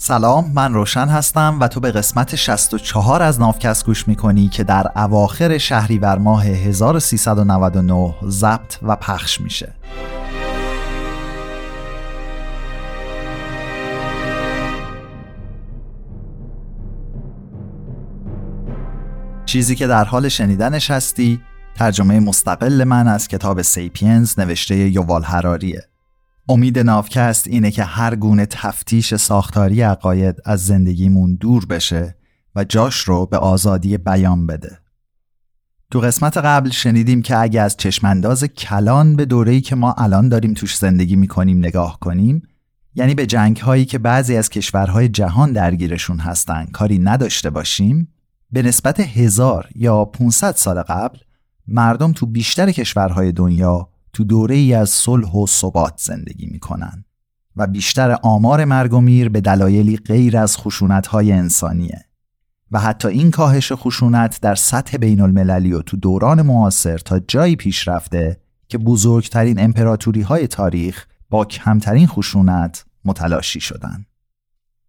سلام من روشن هستم و تو به قسمت 64 از نافکست گوش می‌کنی که در اواخر شهریور ماه 1399 ضبط و پخش میشه. چیزی که در حال شنیدنش هستی ترجمه مستقل من از کتاب سیپینز نوشته یووال هراریه امید نافکست اینه که هر گونه تفتیش ساختاری عقاید از زندگیمون دور بشه و جاش رو به آزادی بیان بده. تو قسمت قبل شنیدیم که اگه از چشمانداز کلان به دوره‌ای که ما الان داریم توش زندگی می‌کنیم نگاه کنیم یعنی به جنگ هایی که بعضی از کشورهای جهان درگیرشون هستن کاری نداشته باشیم به نسبت هزار یا 500 سال قبل مردم تو بیشتر کشورهای دنیا تو دوره ای از صلح و ثبات زندگی می‌کنن و بیشتر آمار مرگ و میر به دلایلی غیر از خشونت های انسانیه و حتی این کاهش خشونت در سطح بین المللی و تو دوران معاصر تا جایی پیش رفته که بزرگترین امپراتوری های تاریخ با کمترین خشونت متلاشی شدن.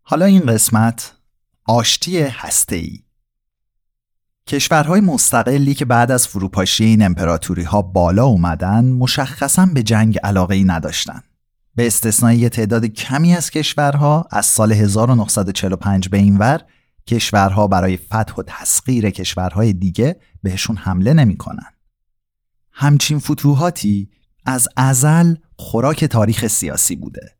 حالا این قسمت آشتی هسته‌ای کشورهای مستقلی که بعد از فروپاشی این امپراتوری ها بالا اومدن مشخصا به جنگ علاقه ای نداشتن. به استثنای تعداد کمی از کشورها از سال 1945 به این ور کشورها برای فتح و تسخیر کشورهای دیگه بهشون حمله نمی‌کنن. همچین فتوحاتی از ازل خوراک تاریخ سیاسی بوده.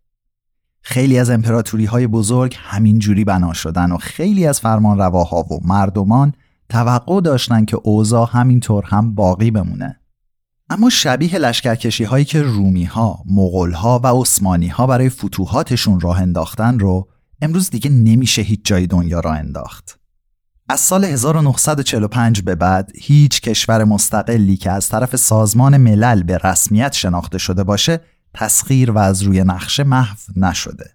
خیلی از امپراتوری های بزرگ همین جوری بنا شدن و خیلی از فرمان رواها و مردمان توقع داشتن که اوضاع همینطور هم باقی بمونه اما شبیه لشکرکشی هایی که رومی ها، مغول ها و عثمانی ها برای فتوحاتشون راه انداختن رو امروز دیگه نمیشه هیچ جای دنیا راه انداخت. از سال 1945 به بعد هیچ کشور مستقلی که از طرف سازمان ملل به رسمیت شناخته شده باشه تسخیر و از روی نقشه محو نشده.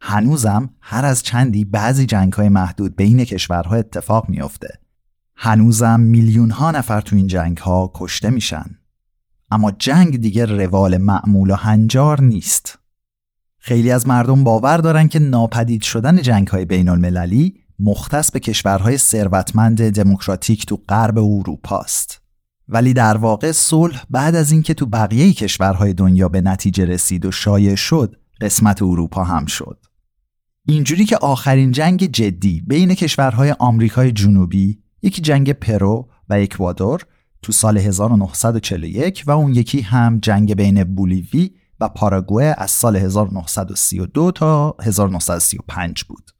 هنوزم هر از چندی بعضی جنگ های محدود بین کشورها اتفاق میافته هنوزم میلیون ها نفر تو این جنگ ها کشته میشن. اما جنگ دیگه روال معمول و هنجار نیست. خیلی از مردم باور دارن که ناپدید شدن جنگ های بین المللی مختص به کشورهای ثروتمند دموکراتیک تو غرب اروپا است. ولی در واقع صلح بعد از اینکه تو بقیه کشورهای دنیا به نتیجه رسید و شایع شد قسمت اروپا هم شد. اینجوری که آخرین جنگ جدی بین کشورهای آمریکای جنوبی یکی جنگ پرو و اکوادور تو سال 1941 و اون یکی هم جنگ بین بولیوی و پاراگوئه از سال 1932 تا 1935 بود.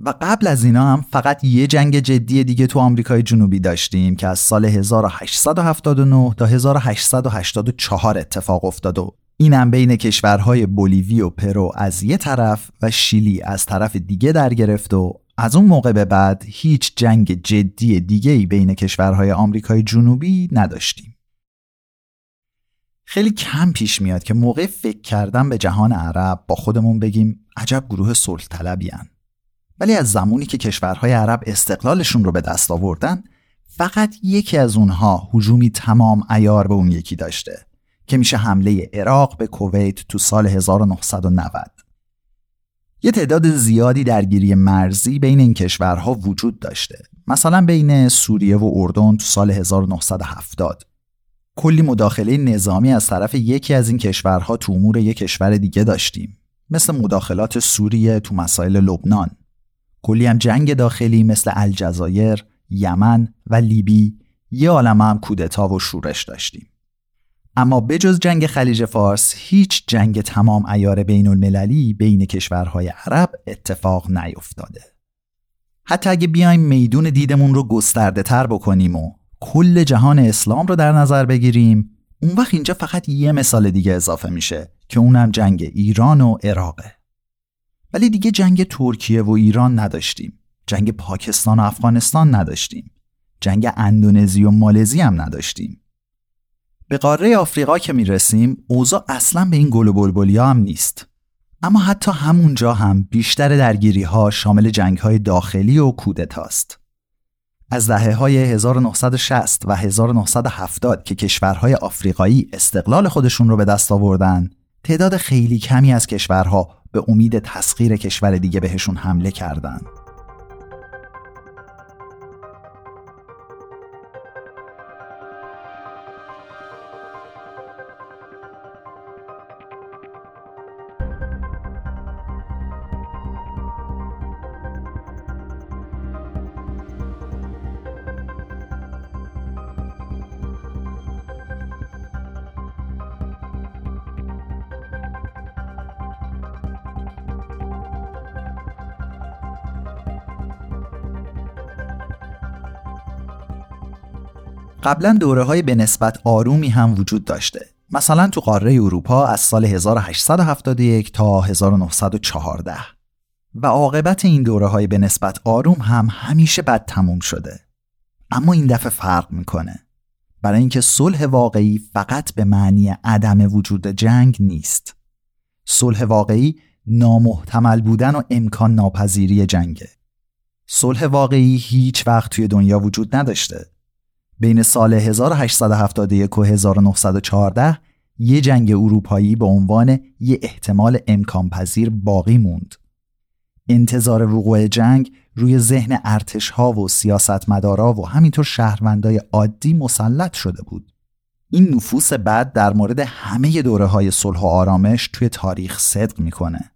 و قبل از اینا هم فقط یه جنگ جدی دیگه تو آمریکای جنوبی داشتیم که از سال 1879 تا 1884 اتفاق افتاد و اینم بین کشورهای بولیوی و پرو از یه طرف و شیلی از طرف دیگه در گرفت و از اون موقع به بعد هیچ جنگ جدی دیگه ای بین کشورهای آمریکای جنوبی نداشتیم. خیلی کم پیش میاد که موقع فکر کردن به جهان عرب با خودمون بگیم عجب گروه صلح طلبیان. ولی از زمانی که کشورهای عرب استقلالشون رو به دست آوردن فقط یکی از اونها هجومی تمام ایار به اون یکی داشته که میشه حمله عراق به کویت تو سال 1990 یه تعداد زیادی درگیری مرزی بین این کشورها وجود داشته. مثلا بین سوریه و اردن تو سال 1970 کلی مداخله نظامی از طرف یکی از این کشورها تو امور یک کشور دیگه داشتیم. مثل مداخلات سوریه تو مسائل لبنان. کلی هم جنگ داخلی مثل الجزایر، یمن و لیبی. یه عالم هم کودتا و شورش داشتیم. اما بجز جنگ خلیج فارس هیچ جنگ تمام ایار بین المللی بین کشورهای عرب اتفاق نیفتاده. حتی اگه بیایم میدون دیدمون رو گسترده تر بکنیم و کل جهان اسلام رو در نظر بگیریم اون وقت اینجا فقط یه مثال دیگه اضافه میشه که اونم جنگ ایران و عراقه. ولی دیگه جنگ ترکیه و ایران نداشتیم. جنگ پاکستان و افغانستان نداشتیم. جنگ اندونزی و مالزی هم نداشتیم. به قاره آفریقا که می‌رسیم اوضاع اصلا به این گل و بلبلی هم نیست اما حتی همونجا هم بیشتر درگیری ها شامل جنگ های داخلی و کودتاست از دهه های 1960 و 1970 که کشورهای آفریقایی استقلال خودشون رو به دست آوردن تعداد خیلی کمی از کشورها به امید تسخیر کشور دیگه بهشون حمله کردند. قبلا دوره های به نسبت آرومی هم وجود داشته. مثلا تو قاره اروپا از سال 1871 تا 1914 و عاقبت این دوره های به نسبت آروم هم همیشه بد تموم شده. اما این دفعه فرق می‌کنه. برای اینکه صلح واقعی فقط به معنی عدم وجود جنگ نیست. صلح واقعی نامحتمل بودن و امکان ناپذیری جنگه. صلح واقعی هیچ وقت توی دنیا وجود نداشته. بین سال 1871 و 1914 یه جنگ اروپایی به عنوان یه احتمال امکان پذیر باقی موند. انتظار وقوع جنگ روی ذهن ارتش ها و سیاستمدارا و همینطور شهروندای عادی مسلط شده بود. این نفوس بد در مورد همه دوره های صلح و آرامش توی تاریخ صدق می‌کنه.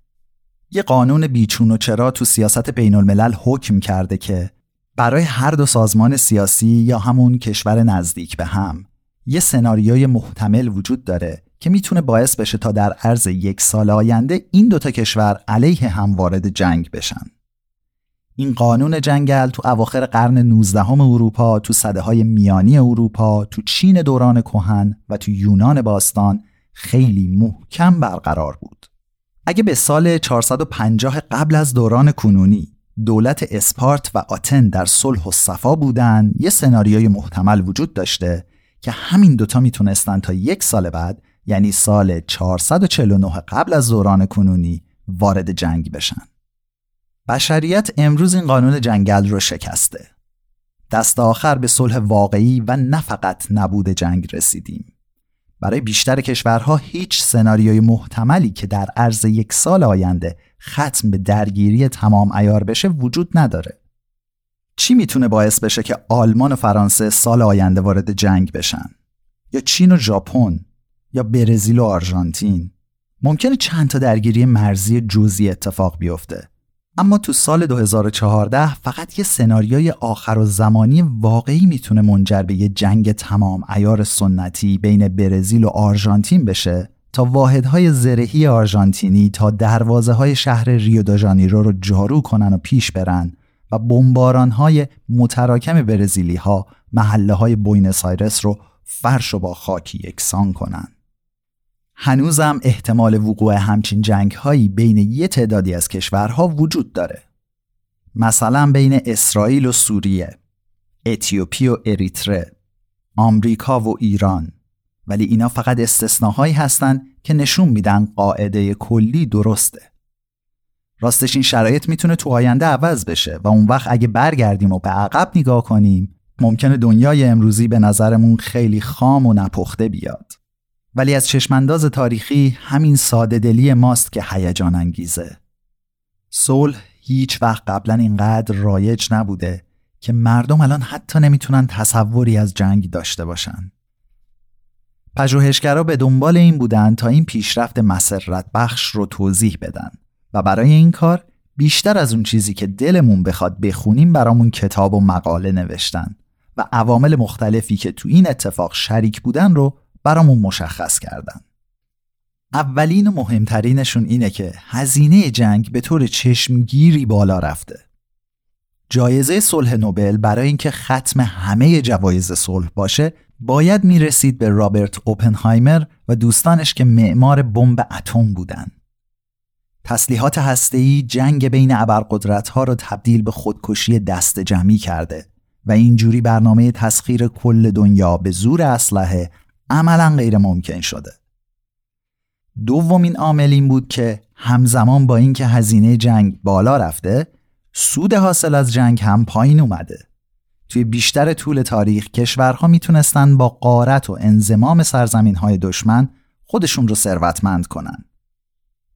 یه قانون بیچون و چرا تو سیاست بین الملل حکم کرده که برای هر دو سازمان سیاسی یا همون کشور نزدیک به هم یه سناریوی محتمل وجود داره که می‌تونه باعث بشه تا در عرض یک سال آینده این دوتا کشور علیه هم وارد جنگ بشن. این قانون جنگل تو اواخر قرن 19 هم اروپا، تو صده های میانی اروپا، تو چین دوران کهن و تو یونان باستان خیلی محکم برقرار بود. اگه به سال 450 قبل از دوران کنونی دولت اسپارت و آتن در صلح و صفا بودن یه سناریوی محتمل وجود داشته که همین دوتا می‌تونستن تا یک سال بعد یعنی سال 449 قبل از دوران کنونی وارد جنگ بشن. بشریت امروز این قانون جنگل رو شکسته. دست آخر به صلح واقعی و نه فقط نبود جنگ رسیدیم. برای بیشتر کشورها هیچ سناریوی محتملی که در عرض یک سال آینده ختم به درگیری تمام ایار بشه وجود نداره. چی می‌تونه باعث بشه که آلمان و فرانسه سال آینده وارد جنگ بشن؟ یا چین و ژاپن؟ یا برزیل و آرژانتین؟ ممکنه چند تا درگیری مرزی جزئی اتفاق بیفته. اما تو سال 2014 فقط یه سناریوی آخر و زمانی واقعی می‌تونه منجر به یه جنگ تمام ایار سنتی بین برزیل و آرژانتین بشه؟ واحدهای زرهی آرژانتینی تا دروازه های شهر ریو دا ژانیرو رو جارو کنن و پیش برن و بمباران های متراکم برزیلی ها محله های بوینس آیرس رو فرش و با خاک یکسان کنن. هنوزم احتمال وقوع همچین جنگ هایی بین یه تعدادی از کشورها وجود داره. مثلا بین اسرائیل و سوریه، اتیوپی و اریتره، آمریکا و ایران، ولی اینا فقط استثناهایی هستن که نشون میدن قاعده کلی درسته. راستش این شرایط می‌تونه تو آینده عوض بشه و اون وقت اگه برگردیم و به عقب نگاه کنیم ممکنه دنیای امروزی به نظرمون خیلی خام و نپخته بیاد. ولی از چشمانداز تاریخی همین ساده دلی ماست که هیجان انگیزه. صلح هیچ وقت قبلا اینقدر رایج نبوده که مردم الان حتی نمی‌تونن تصوری از جنگ داشته باشن. پژوهشگرا به دنبال این بودند تا این پیشرفت مسرت بخش رو توضیح بدن و برای این کار بیشتر از اون چیزی که دلمون بخواد بخونیم برامون کتاب و مقاله نوشتن و عوامل مختلفی که تو این اتفاق شریک بودن رو برامون مشخص کردن. اولین و مهمترینشون اینه که هزینه جنگ به طور چشمگیری بالا رفته. جایزه صلح نوبل برای اینکه ختم همه جوایز صلح باشه باید می رسید به رابرت اوپنهایمر و دوستانش که معمار بمب اتم بودند. تسلیحات هسته‌ای جنگ بین ابرقدرت‌ها را تبدیل به خودکشی دست جمعی کرده و اینجوری برنامه تسخیر کل دنیا به زور اسلحه عملا غیر ممکن شده. دومین عامل این بود که همزمان با اینکه هزینه جنگ بالا رفته، سود حاصل از جنگ هم پایین اومده. توی بیشتر طول تاریخ کشورها می‌تونستن با قارت و انزمام سرزمین های دشمن خودشون رو ثروتمند کنن.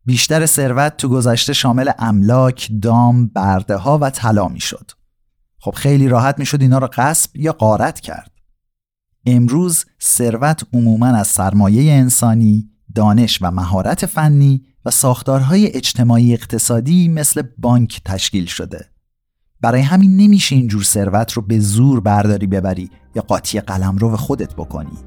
بیشتر ثروت تو گذشته شامل املاک، دام، برده ها و طلا می‌شد. خب خیلی راحت می‌شد اینا رو غصب یا غارت کرد. امروز ثروت عموما از سرمایه انسانی، دانش و مهارت فنی و ساختارهای اجتماعی اقتصادی مثل بانک تشکیل شده. برای همین نمیشه اینجور ثروت رو به زور برداری ببری یا قاطی قلم رو به خودت بکنی.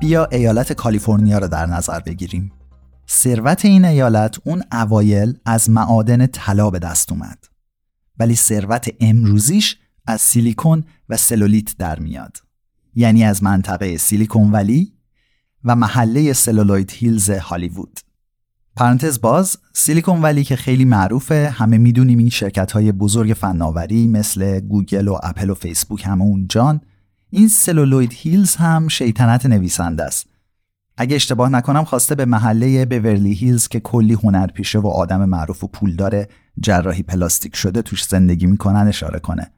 بیا ایالت کالیفرنیا رو در نظر بگیریم. ثروت این ایالت اون اوایل از معادن طلا به دست اومد. ولی ثروت امروزیش از سیلیکون و سلولوید در میاد. یعنی از منطقه سیلیکون ولی و محله سلولوید هیلز هالیوود. پرانتز باز سیلیکون ولی که خیلی معروفه همه می‌دونیم این شرکت های بزرگ فناوری مثل گوگل و اپل و فیسبوک همه اونجان این سلولوید هیلز هم شیطنت نویسنده است. اگه اشتباه نکنم خواسته به محله بورلی هیلز که کلی هنرپیشه و آدم معروف و پولدار جراحی پلاستیک شده توش زندگی می‌کنن اشاره کنه.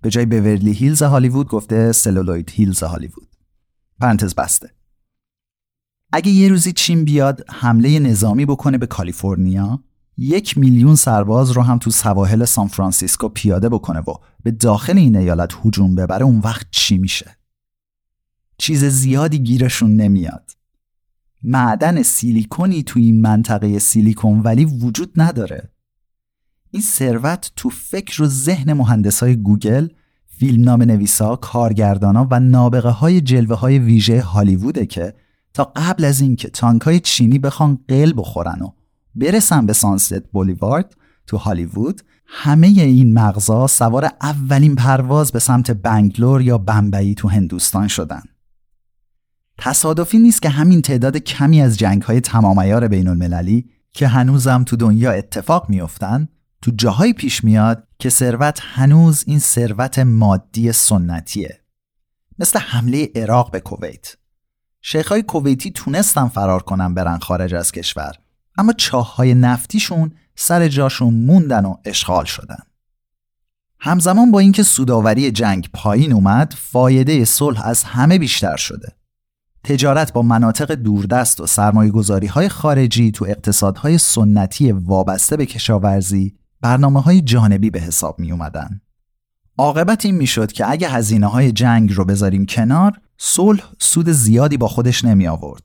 به جای بورلی هیلز هالیوود گفته سلولوید هیلز هالیوود. پرانتز بسته. اگه یه روزی چین بیاد حمله نظامی بکنه به کالیفرنیا یک میلیون سرباز رو هم تو سواحل سان فرانسیسکو پیاده بکنه و به داخل این ایالت هجوم ببره اون وقت چی میشه؟ چیز زیادی گیرشون نمیاد. معدن سیلیکونی تو این منطقه سیلیکون ولی وجود نداره. این ثروت تو فکر و ذهن مهندسای گوگل فیلمنامه نویسا، کارگردانا و نابغه های جلوه های ویژه هالیووده که تا قبل از اینکه تانک های چینی بخوان قل بخورن و برسن به سانست بولیوارد تو هالیوود همه این مغزا سوار اولین پرواز به سمت بنگلور یا بمبئی تو هندوستان شدن. تصادفی نیست که همین تعداد کمی از جنگ های تمامیار بین المللی که هنوزم تو دنیا اتفاق میافتن تو جاهای پیش میاد که ثروت هنوز این ثروت مادی سنتیه. مثل حمله عراق به کویت. شیخهای کویتی تونستن فرار کنن برن خارج از کشور. اما چاه های نفتیشون سر جاشون موندن و اشغال شدن. همزمان با اینکه سوداوری جنگ پایین اومد، فایده صلح از همه بیشتر شده. تجارت با مناطق دوردست و سرمایه گذاری های خارجی تو اقتصادهای سنتی وابسته به کشاورزی برنامه های جانبی به حساب می اومدن. عاقبت این می‌شد که اگه هزینه های جنگ رو بذاریم کنار، صلح سود زیادی با خودش نمی آورد.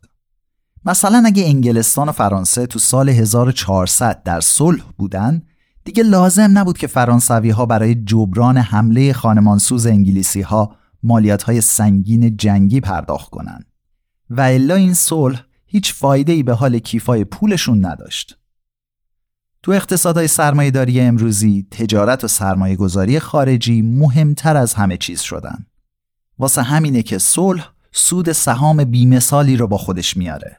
مثلا اگه انگلستان و فرانسه تو سال 1400 در صلح بودن دیگه لازم نبود که فرانسوی ها برای جبران حمله خانمانسوز انگلیسی ها مالیات های سنگین جنگی پرداخت کنن و الا این صلح هیچ فایده ای به حال کیفای پولشون نداشت. تو اقتصادهای سرمایهداری امروزی تجارت و سرمایه گذاری خارجی مهمتر از همه چیز شدن. واسه همینه که صلح سود سهام بیمثالی رو با خودش میاره.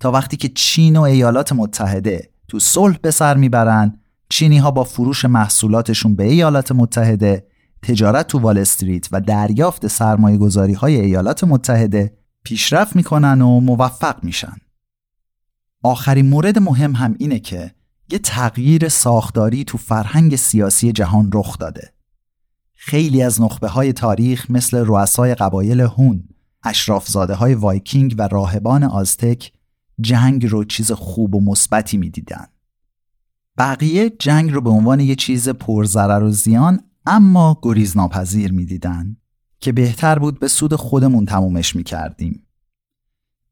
تا وقتی که چین و ایالات متحده تو صلح به سر می‌برن چینی ها با فروش محصولاتشون به ایالات متحده تجارت تو وال استریت و دریافت سرمایه گذاری های ایالات متحده پیشرفت می‌کنن و موفق میشن. آخرین مورد مهم هم اینه که یه تغییر ساختاری تو فرهنگ سیاسی جهان رخ داده. خیلی از نخبه های تاریخ مثل رؤسای قبایل هون، اشرافزاده های وایکینگ و راهبان آزتک جنگ رو چیز خوب و مثبتی می‌دیدن. بقیه جنگ رو به عنوان یه چیز پرضرر و زیان اما گریز ناپذیر می‌دیدن که بهتر بود به سود خودمون تمومش می‌کردیم.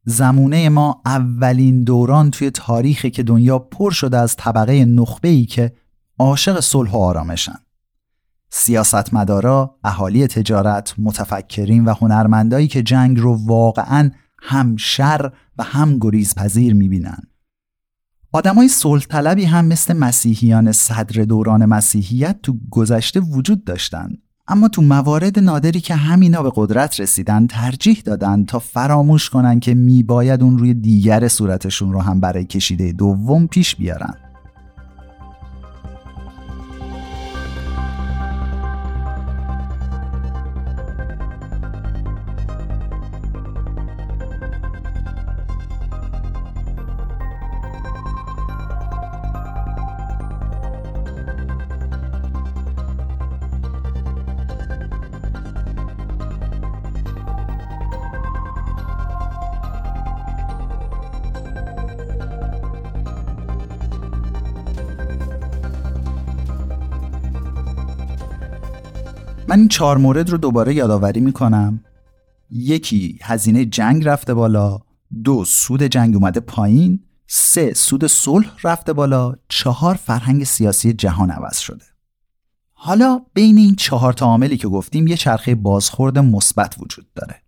زمونه ما اولین دوران توی تاریخی که دنیا پر شده از طبقه نخبه ای که عاشق صلح و آرامشن. سیاستمدارا، اهالی تجارت، متفکرین و هنرمندایی که جنگ رو واقعا هم شر و هم گریز پذیر می‌بینن. آدمای صلح طلبی هم مثل مسیحیان صدر دوران مسیحیت تو گذشته وجود داشتن. اما تو موارد نادری که همینا به قدرت رسیدن ترجیح دادن تا فراموش کنن که میباید اون روی دیگر صورتشون رو هم برای کشیده دوم پیش بیارن. من این چهار مورد رو دوباره یادآوری می‌کنم. یکی هزینه جنگ رفته بالا. دو سود جنگ اومده پایین. سه سود صلح رفته بالا. چهار فرهنگ سیاسی جهان عوض شده. حالا بین این چهار تا عاملی که گفتیم یه چرخه بازخورد مثبت وجود داره.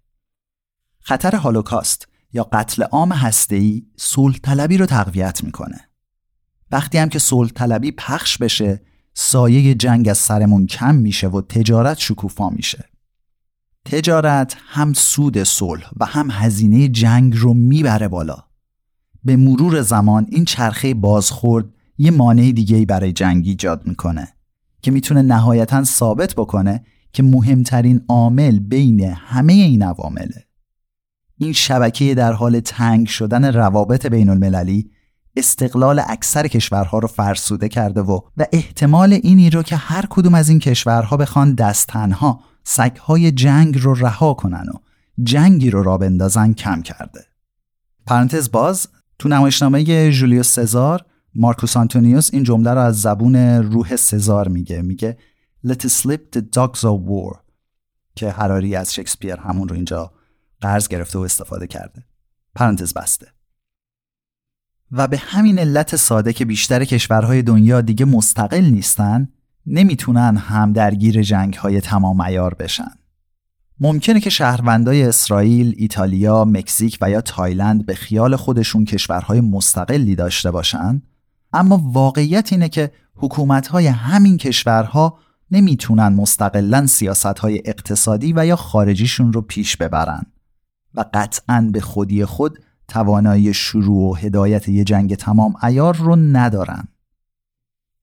خطر هالوکاست یا قتل عام هسته‌ای صلح طلبی رو تقویت می‌کنه. وقتی هم که صلح طلبی پخش بشه سایه جنگ از سرمون کم میشه و تجارت شکوفا میشه. تجارت هم سود صلح و هم هزینه جنگ رو می‌بره بالا. به مرور زمان این چرخه بازخورد یه مانع دیگه برای جنگ ایجاد می‌کنه که می‌تونه نهایتا ثابت بکنه که مهمترین عامل بین همه این عوامله. این شبکه در حال تنگ شدن روابط بین المللی استقلال اکثر کشورها رو فرسوده کرده و و احتمال اینی رو که هر کدوم از این کشورها بخوان دستنها سگهای جنگ رو رها کنن و جنگی رو را بندازن کم کرده. پرانتز باز تو نمایشنامه جولیوس سزار مارکوس آنتونیوس این جمله رو از زبون روح سزار میگه میگه Let slip the dogs of war که حراری از شکسپیر همون رو اینجا قرض گرفته و استفاده کرده. پرانتز بسته. و به همین علت ساده که بیشتر کشورهای دنیا دیگه مستقل نیستن نمی‌تونن هم درگیر جنگ های تمام ایار بشن. ممکنه که شهروندای اسرائیل، ایتالیا، مکزیک و یا تایلند به خیال خودشون کشورهای مستقلی داشته باشن اما واقعیت اینه که حکومتهای همین کشورها نمی‌تونن مستقلا سیاستهای اقتصادی و یا خارجیشون رو پیش ببرن و قطعا به خودی خود توانایی شروع و هدایت یه جنگ تمام ایار رو ندارن.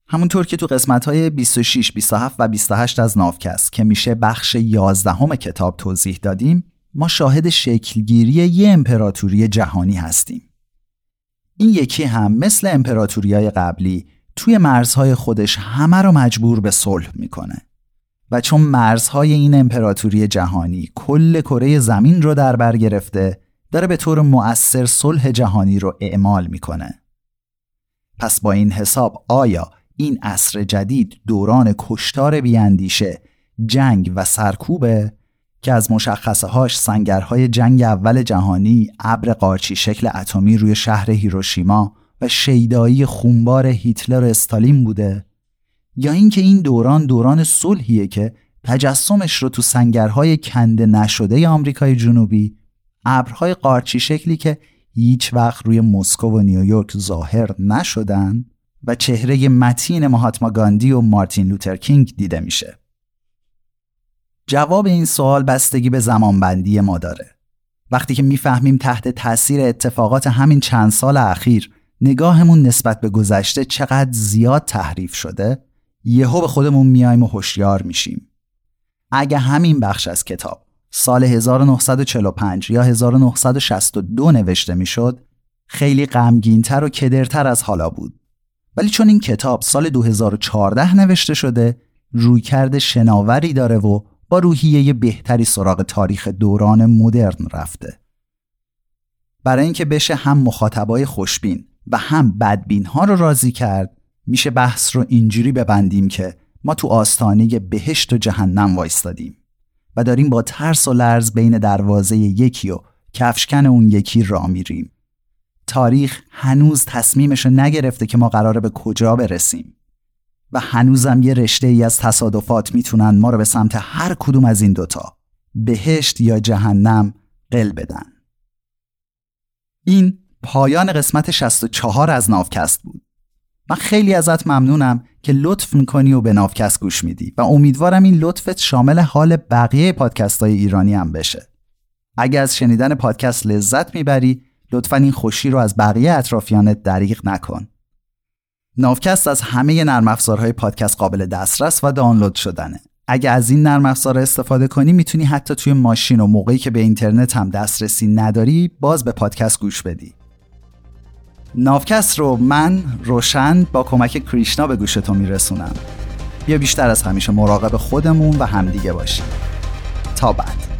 همونطور که تو قسمت های 26, 27 و 28 از نافکست که میشه بخش 11 کتاب توضیح دادیم ما شاهد شکلگیری یه امپراتوری جهانی هستیم. این یکی هم مثل امپراتوری های قبلی توی مرزهای خودش همه رو مجبور به صلح می‌کنه. و چون مرزهای این امپراتوری جهانی کل کره زمین رو در بر گرفته داره به طور مؤثر صلح جهانی رو اعمال می‌کنه. پس با این حساب آیا این عصر جدید دوران کشتار بیاندیشه جنگ و سرکوبه که از مشخصه هاش سنگرهای جنگ اول جهانی ابر قارچی شکل اتمی روی شهر هیروشیما و شیدایی خونبار هیتلر و استالین بوده یا اینکه این دوران دوران صلحیه که تجسمش رو تو سنگرهای کنده نشده آمریکای جنوبی ابرهای قارچی شکلی که هیچ وقت روی مسکو و نیویورک ظاهر نشدن و چهره متین مهاتما گاندی و مارتین لوتر کینگ دیده میشه. جواب این سوال بستگی به زمانبندی ما داره. وقتی که می‌فهمیم تحت تاثیر اتفاقات همین چند سال اخیر نگاهمون نسبت به گذشته چقدر زیاد تحریف شده یهو به خودمون میایم و هوشیار میشیم. اگه همین بخش از کتاب سال 1945 یا 1962 نوشته می‌شد خیلی غمگینتر و کدرتر از حالا بود. ولی چون این کتاب سال 2014 نوشته شده رویکرد شناوری داره و با روحیه بهتری سراغ تاریخ دوران مدرن رفته. برای اینکه بشه هم مخاطبای خوشبین و هم بدبین ها رو راضی کرد میشه بحث رو اینجوری ببندیم که ما تو آستانه بهشت و جهنم وایستادیم. و داریم با ترس و لرز بین دروازه یکی و کفشکن اون یکی را میریم. تاریخ هنوز تصمیمش نگرفته که ما قراره به کجا برسیم و هنوزم یه رشته ای از تصادفات می‌تونن ما رو به سمت هر کدوم از این دوتا بهشت یا جهنم قل بدن. این پایان قسمت 64 از ناوکست بود. من خیلی ازت ممنونم که لطف می‌کنی و به نافکست گوش میدی. و امیدوارم این لطفت شامل حال بقیه پادکست های ایرانی هم بشه. اگر از شنیدن پادکست لذت می‌بری لطفا این خوشی رو از بقیه اطرافیانت دریغ نکن. نافکست از همه نرم افزارهای پادکست قابل دسترس و دانلود شدنه. اگه از این نرم افزار استفاده کنی می‌تونی حتی توی ماشین و موقعی که به اینترنت هم دسترسی نداری باز به پادکست گوش بدی. نافکست رو من روشن با کمک کریشنا به گوش تو میرسونم. بیا بیشتر از همیشه مراقب خودمون و همدیگه باشیم. تا بعد.